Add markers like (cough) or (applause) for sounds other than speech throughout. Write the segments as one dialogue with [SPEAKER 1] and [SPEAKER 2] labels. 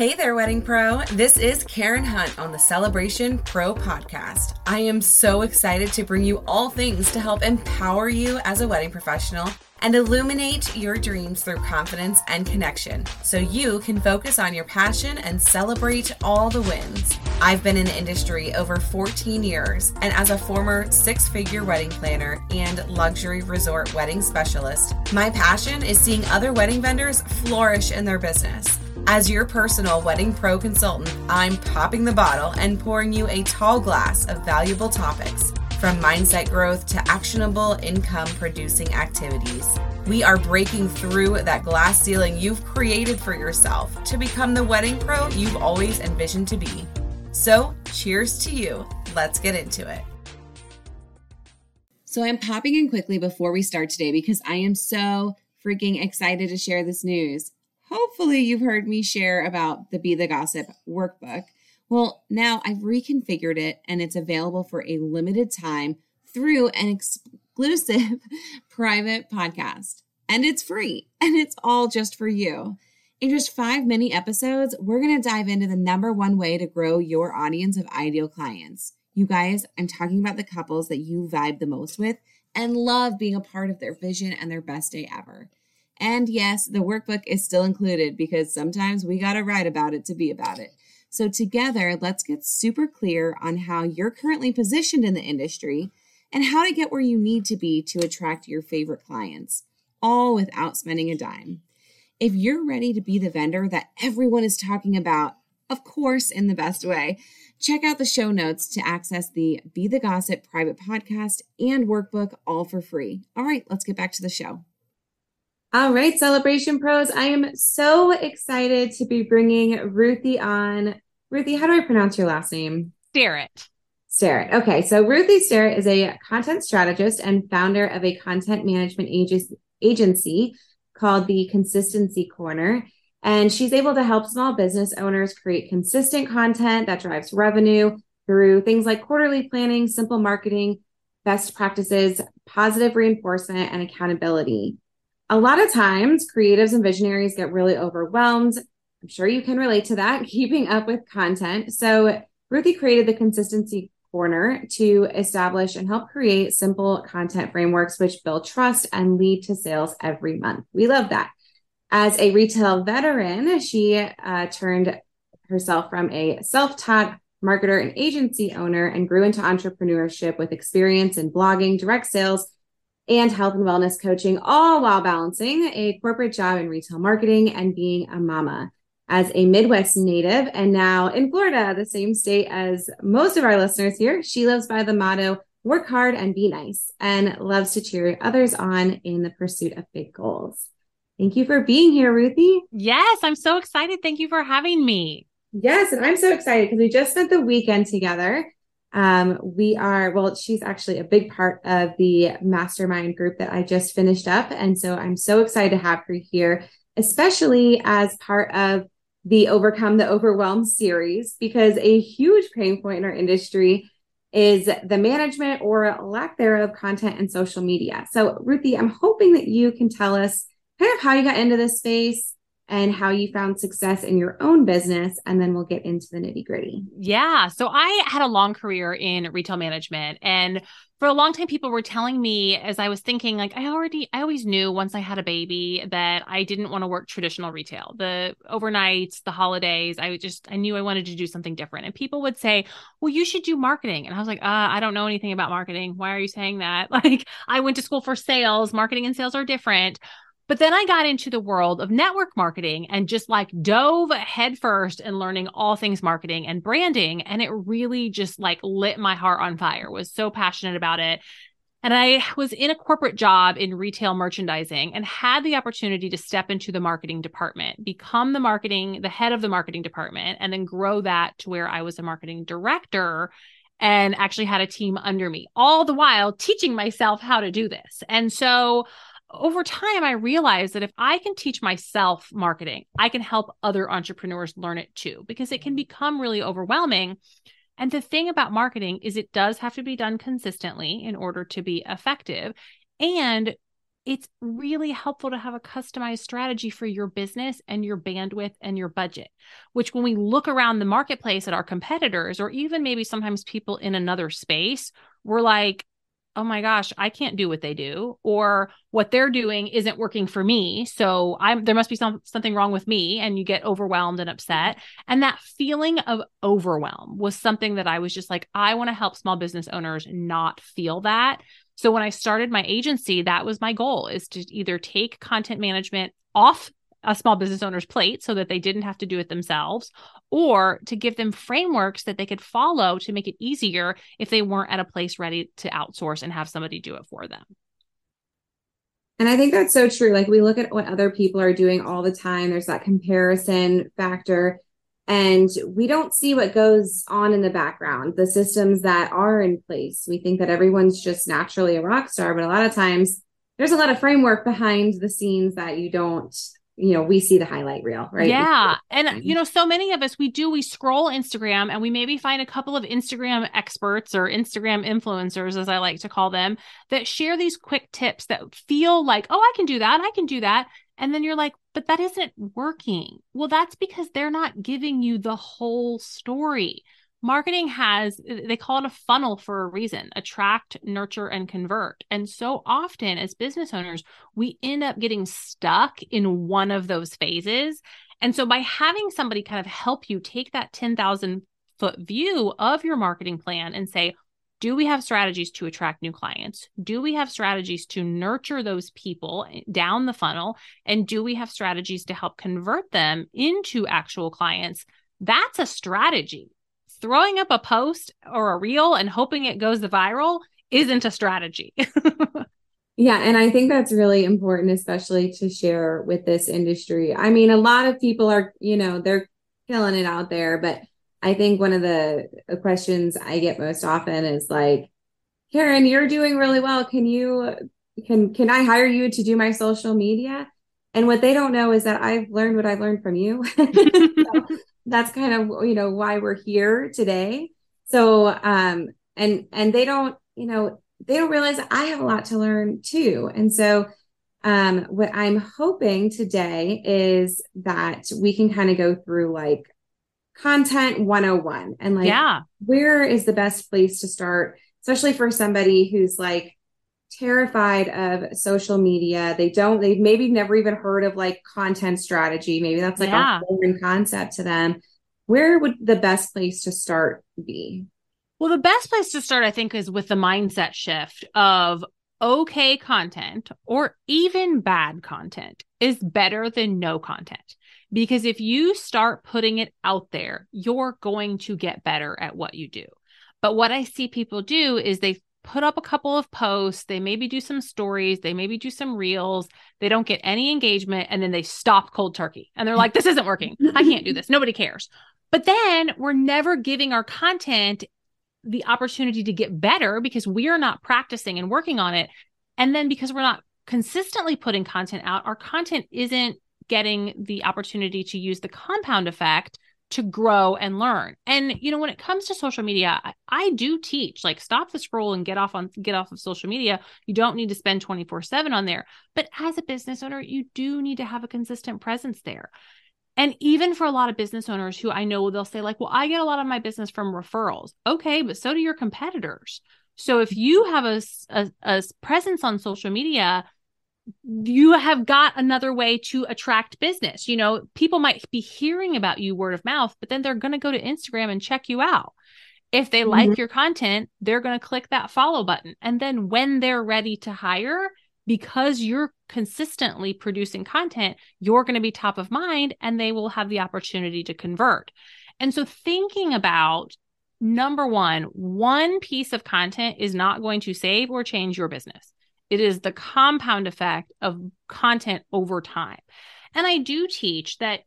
[SPEAKER 1] Hey there, Wedding Pro. This is Carin Hunt on the Celebration Pro podcast. I am so excited to bring you all things to help empower you as a wedding professional and illuminate your dreams through confidence and connection so you can focus on your passion and celebrate all the wins. I've been in the industry over 14 years, and as a former six figure wedding planner and luxury resort wedding specialist, my passion is seeing other wedding vendors flourish in their business. As your personal wedding pro consultant, I'm popping the bottle and pouring you a tall glass of valuable topics from mindset growth to actionable income producing activities. We are breaking through that glass ceiling you've created for yourself to become the wedding pro you've always envisioned to be. So, cheers to you. Let's get into it. So, I'm popping in quickly before we start today because I am so freaking excited to share this news. Hopefully, you've heard me share about the Be the Gossip workbook well, now I've reconfigured it and it's available for a limited time through an exclusive (laughs) private podcast. And it's free and it's all just for you. In just five mini episodes, we're going to dive into the number one way to grow your audience of ideal clients. You guys, I'm talking about the couples that you vibe the most with and love being a part of their vision and their best day ever. And yes, the workbook is still included because sometimes we got to write about it to be about it. So, together, let's get super clear on how you're currently positioned in the industry and how to get where you need to be to attract your favorite clients, all without spending a dime. If you're ready to be the vendor that everyone is talking about, of course, in the best way, check out the show notes to access the Be the Gossip private podcast and workbook all for free. All right, let's get back to the show. All right, Celebration Pros. I am so excited to be bringing Ruthie on. Ruthie, how do I pronounce your last name?
[SPEAKER 2] Sterrett.
[SPEAKER 1] Sterrett. Okay, so Ruthie Sterrett is a content strategist and founder of a content management agency called the Consistency Corner. And she's able to help small business owners create consistent content that drives revenue through things like quarterly planning, simple marketing, best practices, positive reinforcement, and accountability a lot of times creatives and visionaries get really overwhelmed. I'm sure you can relate to that, (laughs) keeping up with content. So, Ruthie created the Consistency Corner to establish and help create simple content frameworks which build trust and lead to sales every month. We love that. As a retail veteran, she uh, turned herself from a self taught marketer and agency owner and grew into entrepreneurship with experience in blogging, direct sales, and health and wellness coaching, all while balancing a corporate job in retail marketing and being a mama. As a Midwest native and now in Florida, the same state as most of our listeners here, she lives by the motto work hard and be nice and loves to cheer others on in the pursuit of big goals. Thank you for being here, Ruthie.
[SPEAKER 2] Yes, I'm so excited. Thank you for having me.
[SPEAKER 1] Yes, and I'm so excited because we just spent the weekend together um, we are, well, she's actually a big part of the mastermind group that I just finished up. And so I'm so excited to have her here, especially as part of the Overcome the Overwhelm series, because a huge pain point in our industry is the management or lack thereof content and social media. So, Ruthie, I'm hoping that you can tell us kind of how you got into this space, and how you found success in your own business. And then we'll get into the nitty gritty.
[SPEAKER 2] Yeah. So I had a long career in retail management. And for a long time, people were telling me as I was thinking, like, I already, I always knew once I had a baby that I didn't want to work traditional retail, the overnights, the holidays. I just, I knew I wanted to do something different. And people would say, well, you should do marketing. And I was like, uh, I don't know anything about marketing. Why are you saying that? (laughs) Like, I went to school for sales, marketing and sales are different. But then I got into the world of network marketing and just like dove headfirst in learning all things marketing and branding. And it really just like lit my heart on fire, was so passionate about it. And I was in a corporate job in retail merchandising and had the opportunity to step into the marketing department, become the marketing, the head of the marketing department, and then grow that to where I was a marketing director and actually had a team under me, all the while teaching myself how to do this. And so over time, I realized that if I can teach myself marketing, I can help other entrepreneurs learn it too, because it can mm-hmm. become really overwhelming. And the thing about marketing is it does have to be done consistently in order to be effective. And it's really helpful to have a customized strategy for your business and your bandwidth and your budget, which when we look around the marketplace at our competitors, or even maybe sometimes people in another space, we're like, oh my gosh, I can't do what they do, or what they're doing isn't working for me. So I'm there must be some something wrong with me, and you get overwhelmed and upset. And that feeling of overwhelm was something that I was just like, I want to help small business owners not feel that. So when I started my agency, that was my goal is to either take content management off a small business owner's plate so that they didn't have to do it themselves or to give them frameworks that they could follow to make it easier if they weren't at a place ready to outsource and have somebody do it for them.
[SPEAKER 1] And I think that's so true. Like we look at what other people are doing all the time, there's that comparison factor and we don't see what goes on in the background the systems that are in place we think that everyone's just naturally a rock star but a lot of times there's a lot of framework behind the scenes that you don't you know we see the highlight reel right?
[SPEAKER 2] Yeah. and mm-hmm. you know so many of us we do we scroll instagram and we maybe find a couple of instagram experts or instagram influencers as i like to call them that share these quick tips that feel like oh i can do that. I can do that. And then you're like, but that isn't working. Well, that's because they're not giving you the whole story. Marketing has, they call it a funnel for a reason attract, nurture, and convert. And so often as business owners, we end up getting stuck in one of those phases. And so by having somebody kind of help you take that 10,000 foot view of your marketing plan and say, do we have strategies to attract new clients? Do we have strategies to nurture those people eh, down the funnel? And do we have strategies to help convert them into actual clients? That's a strategy. Throwing up a post or a reel and hoping it goes viral isn't a strategy. (laughs)
[SPEAKER 1] yeah. And I think that's really important, especially to share with this industry. I mean, a lot of people are, you know, they're killing it out there, but I think one of the questions I get most often is like, Carin, you're doing really well. Can you can can I hire you to do my social media? And what they don't know is that I've learned what I've learned from you. (laughs) so that's kind of you know why we're here today. So um and and they don't, you know, they don't realize I have a lot to learn too. And so um what I'm hoping today is that we can kind of go through like content 101 and like
[SPEAKER 2] yeah
[SPEAKER 1] where is the best place to start especially for somebody who's like terrified of social media. They don't they've maybe never even heard of like content strategy. Maybe that's like yeah. a foreign concept to them. Where would the best place to start be?
[SPEAKER 2] Well the best place to start i think is with the mindset shift of okay content or even bad content is better than no content. Because if you start putting it out there, you're going to get better at what you do. But what I see people do is they put up a couple of posts, they maybe do some stories, they maybe do some reels, they don't get any engagement, and then they stop cold turkey. And they're like, this isn't working. I can't do this. Nobody cares. But then we're never giving our content the opportunity to get better because we are not practicing and working on it. And then because we're not consistently putting content out, our content isn't getting the opportunity to use the compound effect to grow and learn. And you know, when it comes to social media, I, I, do teach like stop the scroll and get off on get off of social media. You don't need to spend 24/7 on there. But as a business owner, you do need to have a consistent presence there. And even for a lot of business owners who I know they'll say like, "Well, I get a lot of my business from referrals." Okay, but so do your competitors. So if you have a, a, a presence on social media you have got another way to attract business. You know, people might be hearing about you word of mouth, but then they're going to go to Instagram and check you out. If they mm-hmm. like your content, they're going to click that follow button. And then when they're ready to hire, because you're consistently producing content, you're going to be top of mind and they will have the opportunity to convert. And so thinking about number one, one piece of content is not going to save or change your business. It is the compound effect of content over time. And I do teach that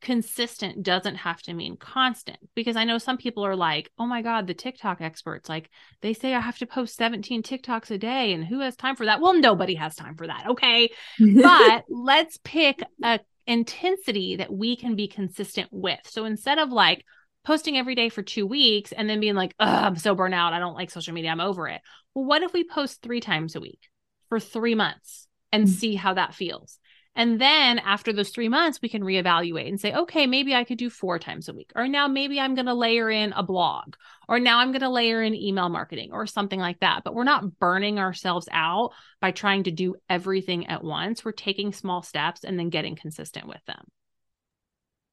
[SPEAKER 2] consistent doesn't have to mean constant because I know some people are like, oh my God, the TikTok experts, like they say I have to post 17 TikToks a day and who has time for that? Well, nobody has time for that. Okay. (laughs) but let's pick a intensity that we can be consistent with. So instead of like posting every day for two weeks and then being like, oh, I'm so burnt out. I don't like social media. I'm over it. Well, what if we post three times a week? For three months. and mm-hmm. see how that feels. And then after those three months, we can reevaluate and say, okay, maybe I could do four times a week. Or now maybe I'm going to layer in a blog. Or now I'm going to layer in email marketing or something like that. But we're not burning ourselves out by trying to do everything at once. We're taking small steps and then getting consistent with them.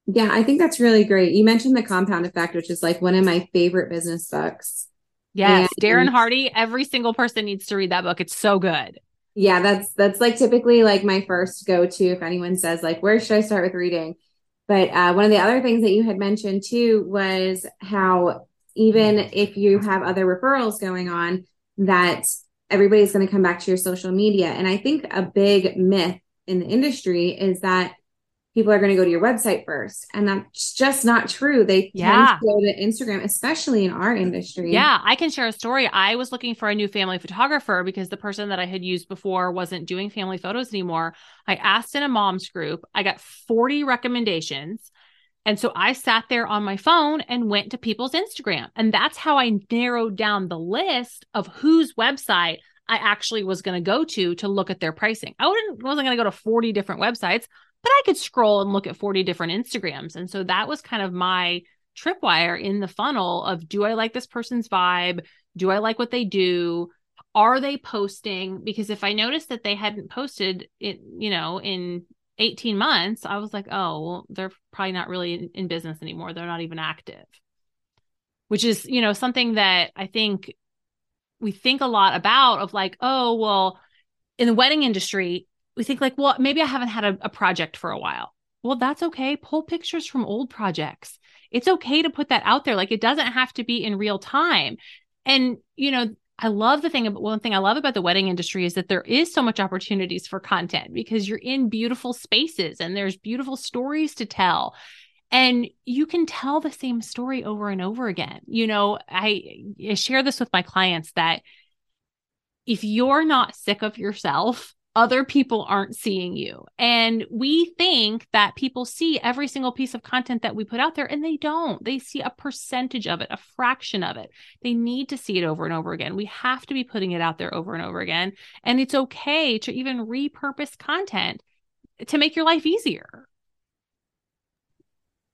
[SPEAKER 1] Yeah, I think that's really great. You mentioned the compound effect, which is like one of my favorite business books.
[SPEAKER 2] Yes, and- Darren Hardy. Every single person needs to read that book. It's so good
[SPEAKER 1] yeah that's that's like typically like my first go to if anyone says like where should i start with reading? But uh, one of the other things that you had mentioned too was how even if you have other referrals going on that everybody's going to come back to your social media. And i think a big myth in the industry is that people are going to go to your website first. And that's just not true. They yeah. go to Instagram, especially in our industry.
[SPEAKER 2] Yeah, I can share a story. I was looking for a new family photographer because the person that I had used before wasn't doing family photos anymore. I asked in a mom's group, I got 40 recommendations. And so I sat there on my phone and went to people's Instagram. And that's how I narrowed down the list of whose website I actually was going to go to to look at their pricing. I wasn't, wasn't going to go to 40 different websites but I could scroll and look at 40 different Instagrams. And so that was kind of my tripwire in the funnel of do I like this person's vibe? Do I like what they do? Are they posting? Because if I noticed that they hadn't posted it, you know, in 18 months, I was like, oh, well, they're probably not really in, in business anymore. They're not even active, which is, you know, something that I think we think a lot about of like, oh, well, in the wedding industry, we think like, well, maybe I haven't had a, a project for a while. Well, that's okay. Pull pictures from old projects. It's okay to put that out there. Like it doesn't have to be in real time. And, you know, I love the thing one thing I love about the wedding industry is that there is so much opportunities for content because you're in beautiful spaces and there's beautiful stories to tell. And you can tell the same story over and over again. You know, I, I share this with my clients that if you're not sick of yourself, other people aren't seeing you. And we think that people see every single piece of content that we put out there, and they don't. They see a percentage of it, a fraction of it. They need to see it over and over again. We have to be putting it out there over and over again. And it's okay to even repurpose content to make your life easier.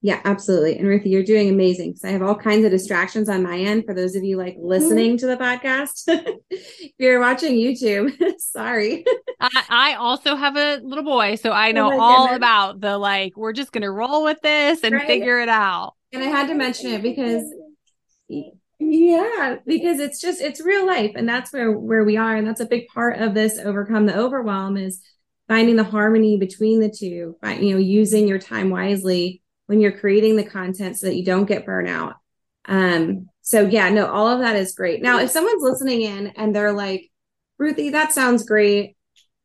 [SPEAKER 1] Yeah, absolutely. And Ruthie, you're doing amazing because I have all kinds of distractions on my end for those of you like mm-hmm. listening to the podcast. (laughs) if you're watching YouTube, (laughs) sorry.
[SPEAKER 2] I, I, also have a little boy, so I oh know oh all goodness. about the like, we're just going to roll with this and right? figure it out.
[SPEAKER 1] And I had to mention it because yeah because it's just it's real life and that's where where we are and that's a big part of this overcome the overwhelm is finding the harmony between the two By you know using your time wisely when you're creating the content so that you don't get burnout. Um, so yeah, no, all of that is great. Now, if someone's listening in and they're like, Ruthie, that sounds great.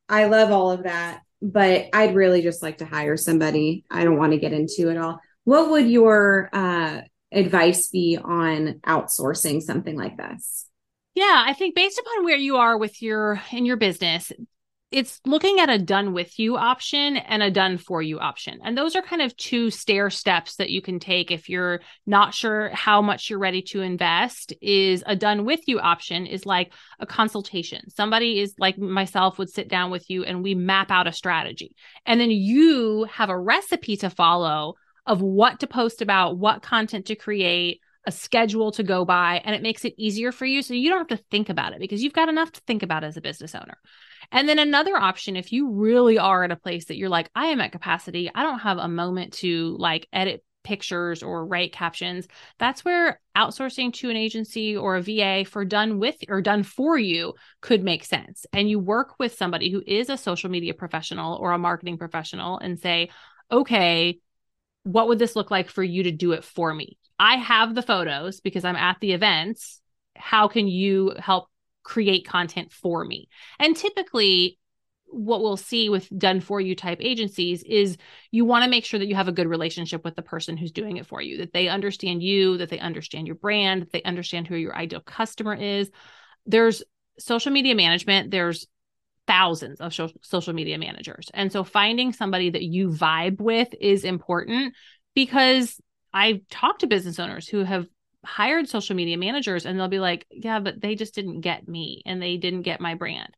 [SPEAKER 1] I love all of that, but I'd really just like to hire somebody. I don't want to get into it all. What would your uh, advice be on outsourcing something like this?
[SPEAKER 2] Yeah, I think based upon where you are with your in your business, it's looking at a done with you option and a done for you option. And those are kind of two stair steps that you can take if you're not sure how much you're ready to invest is a done with you option is like a consultation. Somebody is like myself would sit down with you and we map out a strategy. And then you have a recipe to follow of what to post about, what content to create, a schedule to go by, and it makes it easier for you so you don't have to think about it because you've got enough to think about as a business owner. And then another option, if you really are at a place that you're like, I am at capacity, I don't have a moment to like edit pictures or write captions, that's where outsourcing to an agency or a VA for done with or done for you could make sense. And you work with somebody who is a social media professional or a marketing professional and say, okay, what would this look like for you to do it for me? I have the photos because I'm at the events. How can you help create content for me. And typically, what we'll see with done for you type agencies is you want to make sure that you have a good relationship with the person who's doing it for you, that they understand you, that they understand your brand, that they understand who your ideal customer is. There's social media management, there's thousands of social media managers. And so finding somebody that you vibe with is important because I've talked to business owners who have hired social media managers and they'll be like, yeah, but they just didn't get me and they didn't get my brand.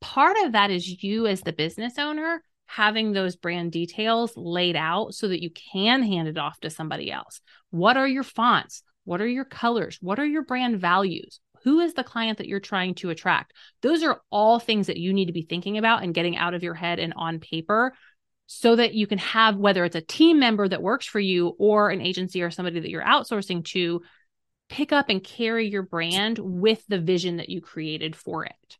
[SPEAKER 2] part of that is you as the business owner having those brand details laid out so that you can hand it off to somebody else. What are your fonts? What are your colors? What are your brand values? Who is the client that you're trying to attract? Those are all things that you need to be thinking about and getting out of your head and on paper so that you can have whether it's a team member that works for you or an agency or somebody that you're outsourcing to pick up and carry your brand with the vision that you created for it.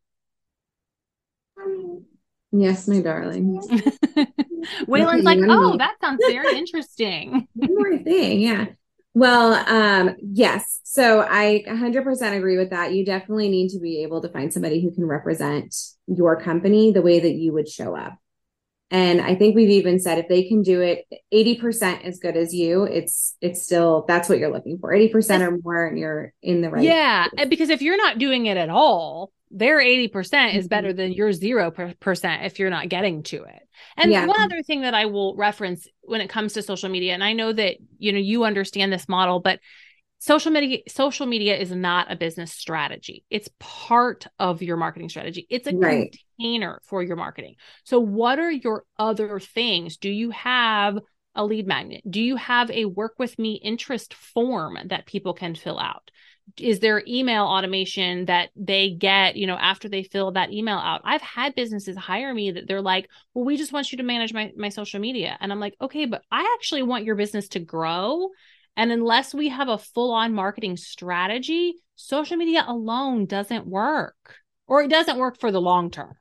[SPEAKER 1] Yes, my darling. (laughs)
[SPEAKER 2] Waylon's like, oh, that sounds very interesting.
[SPEAKER 1] one more thing, yeah. Well, um, yes. So I 100% agree with that. You definitely need to be able to find somebody who can represent your company the way that you would show up. And I think we've even said if they can do it 80% as good as you, it's it's still that's what you're looking for. 80% or more and you're in the right.
[SPEAKER 2] Yeah, place. because if you're not doing it at all, their 80% is better mm-hmm. than your 0% if you're not getting to it. And yeah. one other thing that I will reference when it comes to social media and I know that you know you understand this model but social media social media is not a business strategy it's part of your marketing strategy it's a right. Container for your marketing. So what are your other things? Do you have a lead magnet? Do you have a work with me interest form that people can fill out? Is there email automation that they get you know after they fill that email out? I've had businesses hire me that they're like well we just want you to manage my, my social media. And i'm like okay but i actually want your business to grow. And unless we have a full on marketing strategy, social media alone doesn't work or it doesn't work for the long term.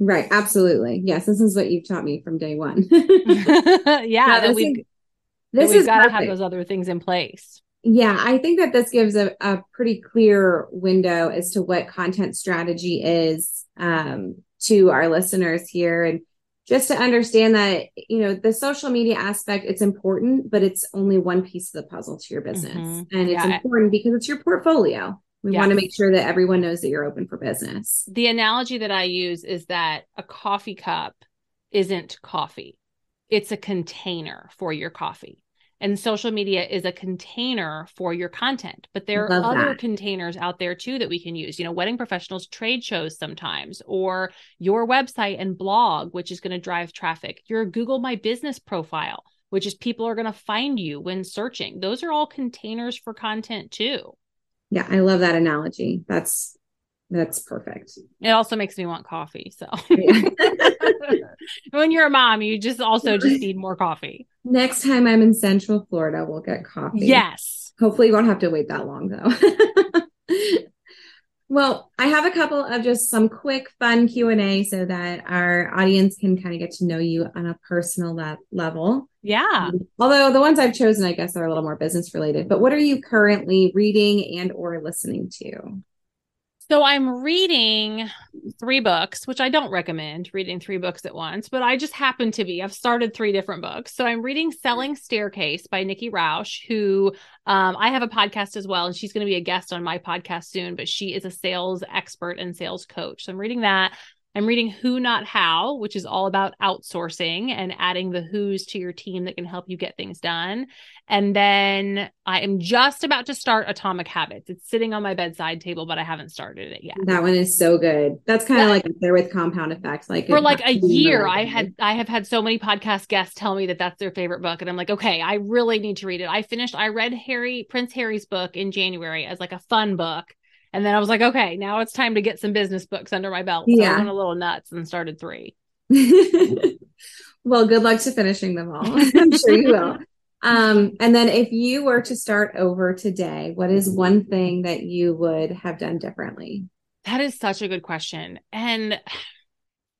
[SPEAKER 1] Right. Absolutely. Yes. This is what you've taught me from day one. (laughs) (laughs)
[SPEAKER 2] yeah. No, that we've, this we've got to have those other things in place.
[SPEAKER 1] Yeah. I think that this gives a, a pretty clear window as to what content strategy is um, to our listeners here. And just to understand that you know the social media aspect it's important but it's only one piece of the puzzle to your business mm-hmm. and it's yeah. important because it's your portfolio we yes. want to make sure that everyone knows that you're open for business.
[SPEAKER 2] The analogy that i use is that a coffee cup isn't coffee. It's a container for your coffee. And social media is a container for your content but there are other that. containers out there too that we can use you know wedding professionals trade shows sometimes or your website and blog which is going to drive traffic your google my business profile which is people are going to find you when searching. Those are all containers for content too
[SPEAKER 1] yeah i love that analogy that's that's perfect.
[SPEAKER 2] It also makes me want coffee. So (laughs) when you're a mom, you just also just need more coffee.
[SPEAKER 1] Next time I'm in Central Florida, we'll get coffee.
[SPEAKER 2] Yes.
[SPEAKER 1] Hopefully, you won't have to wait that long though. (laughs) well, I have a couple of just some quick, fun Q and A so that our audience can kind of get to know you on a personal le- level.
[SPEAKER 2] Yeah. Um,
[SPEAKER 1] although the ones I've chosen, I guess, are a little more business related. But what are you currently reading and or listening to?
[SPEAKER 2] So I'm reading three books, which I don't recommend reading three books at once, but I just happen to be. I've started three different books. So I'm reading Selling Staircase by Nikki Rausch, who um, I have a podcast as well, and she's going to be a guest on my podcast soon, but she is a sales expert and sales coach. So I'm reading that. I'm reading Who Not How, which is all about outsourcing and adding the who's to your team that can help you get things done. And then I am just about to start Atomic Habits. It's sitting on my bedside table, but I haven't started it yet.
[SPEAKER 1] That one is so good. That's kind of like there with compound effects. Like
[SPEAKER 2] for like a year, I had I have had so many podcast guests tell me that that's their favorite book, and I'm like, okay, I really need to read it. I finished. I read Harry Prince Harry's book in January as like a fun book and then I was like, okay, now it's time to get some business books under my belt. So yeah. I went a little nuts and started three. (laughs)
[SPEAKER 1] well, good luck to finishing them all. (laughs) I'm sure you will. Um, and then if you were to start over today, what is one thing that you would have done differently?
[SPEAKER 2] That is such a good question. And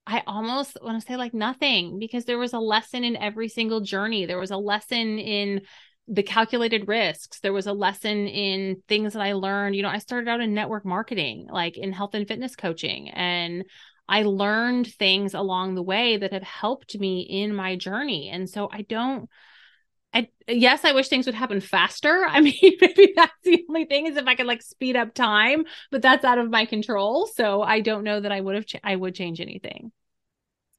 [SPEAKER 2] I almost want to say like nothing because there was a lesson in every single journey. There was a lesson in the calculated risks. There was a lesson in things that I learned. You know, I started out in network marketing, like in health and fitness coaching, and I learned things along the way that have helped me in my journey. And so I don't. I, yes, I wish things would happen faster. (laughs) I mean, maybe that's the only thing is if I could like speed up time, but that's out of my control. So I don't know that I would have, ch- I would change anything.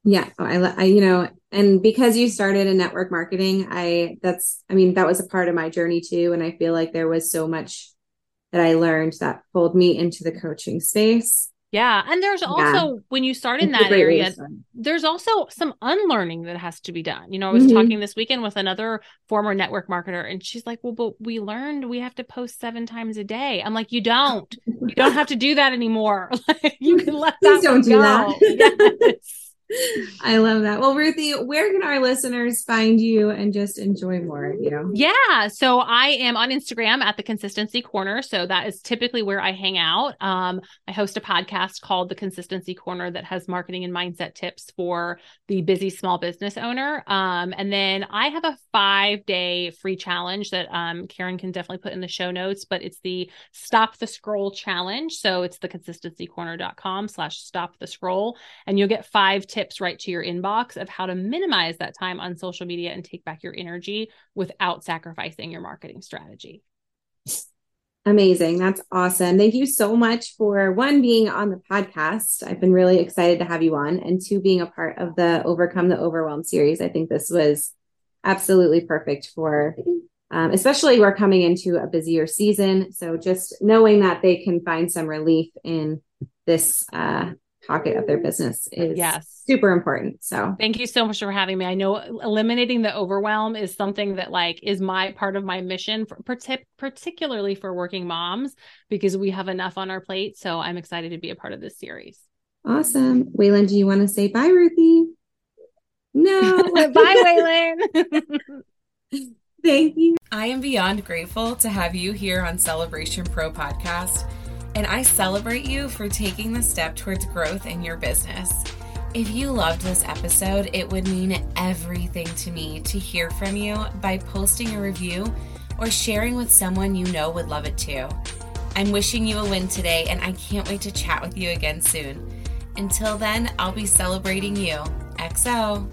[SPEAKER 1] Yeah, oh, I, I, you know, and because you started in network marketing, I, that's, I mean, that was a part of my journey too. And I feel like there was so much that I learned that pulled me into the coaching space.
[SPEAKER 2] Yeah. And there's also, yeah. when you start in that area, there's also some unlearning that has to be done. You know, I was mm-hmm. talking this weekend with another former network marketer, and she's like, Well, but we learned we have to post seven times a day. I'm like, You don't. you don't have to do that anymore. (laughs) you can let Please that don't do go. that.
[SPEAKER 3] yes. I love that. Well, Ruthie, where can our listeners find you and just enjoy more of you?
[SPEAKER 2] Yeah. So I am on Instagram at the Consistency Corner. So that is typically where I hang out. Um, I host a podcast called The Consistency Corner that has marketing and mindset tips for the busy small business owner. Um, and then I have a five day free challenge that um, Carin can definitely put in the show notes, but it's the Stop the Scroll Challenge. So it's the consistencycorner.com slash stop the scroll. And you'll get five tips right to your inbox of how to minimize that time on social media and take back your energy without sacrificing your marketing strategy.
[SPEAKER 3] Amazing. That's awesome. Thank you so much for one being on the podcast. I've been really excited to have you on, and two being a part of the Overcome the Overwhelm series. I think this was absolutely perfect for, um, especially we're coming into a busier season. So just knowing that they can find some relief in this uh, pocket of their business is yes. super important. So
[SPEAKER 2] thank you so much for having me. I know eliminating the overwhelm is something that like is my part of my mission, for, particularly for working moms, because we have enough on our plate. So I'm excited to be a part of this series.
[SPEAKER 3] Awesome. Waylon, do you want to say bye, Ruthie?
[SPEAKER 2] No. (laughs) (laughs) bye, Waylon.
[SPEAKER 3] Thank you.
[SPEAKER 1] I am beyond grateful to have you here on Celebration Pro Podcast and I celebrate you for taking the step towards growth in your business. If you loved this episode, it would mean everything to me to hear from you by posting a review or sharing with someone you know would love it too. I'm wishing you a win today, and I can't wait to chat with you again soon. Until then, I'll be celebrating you. XO.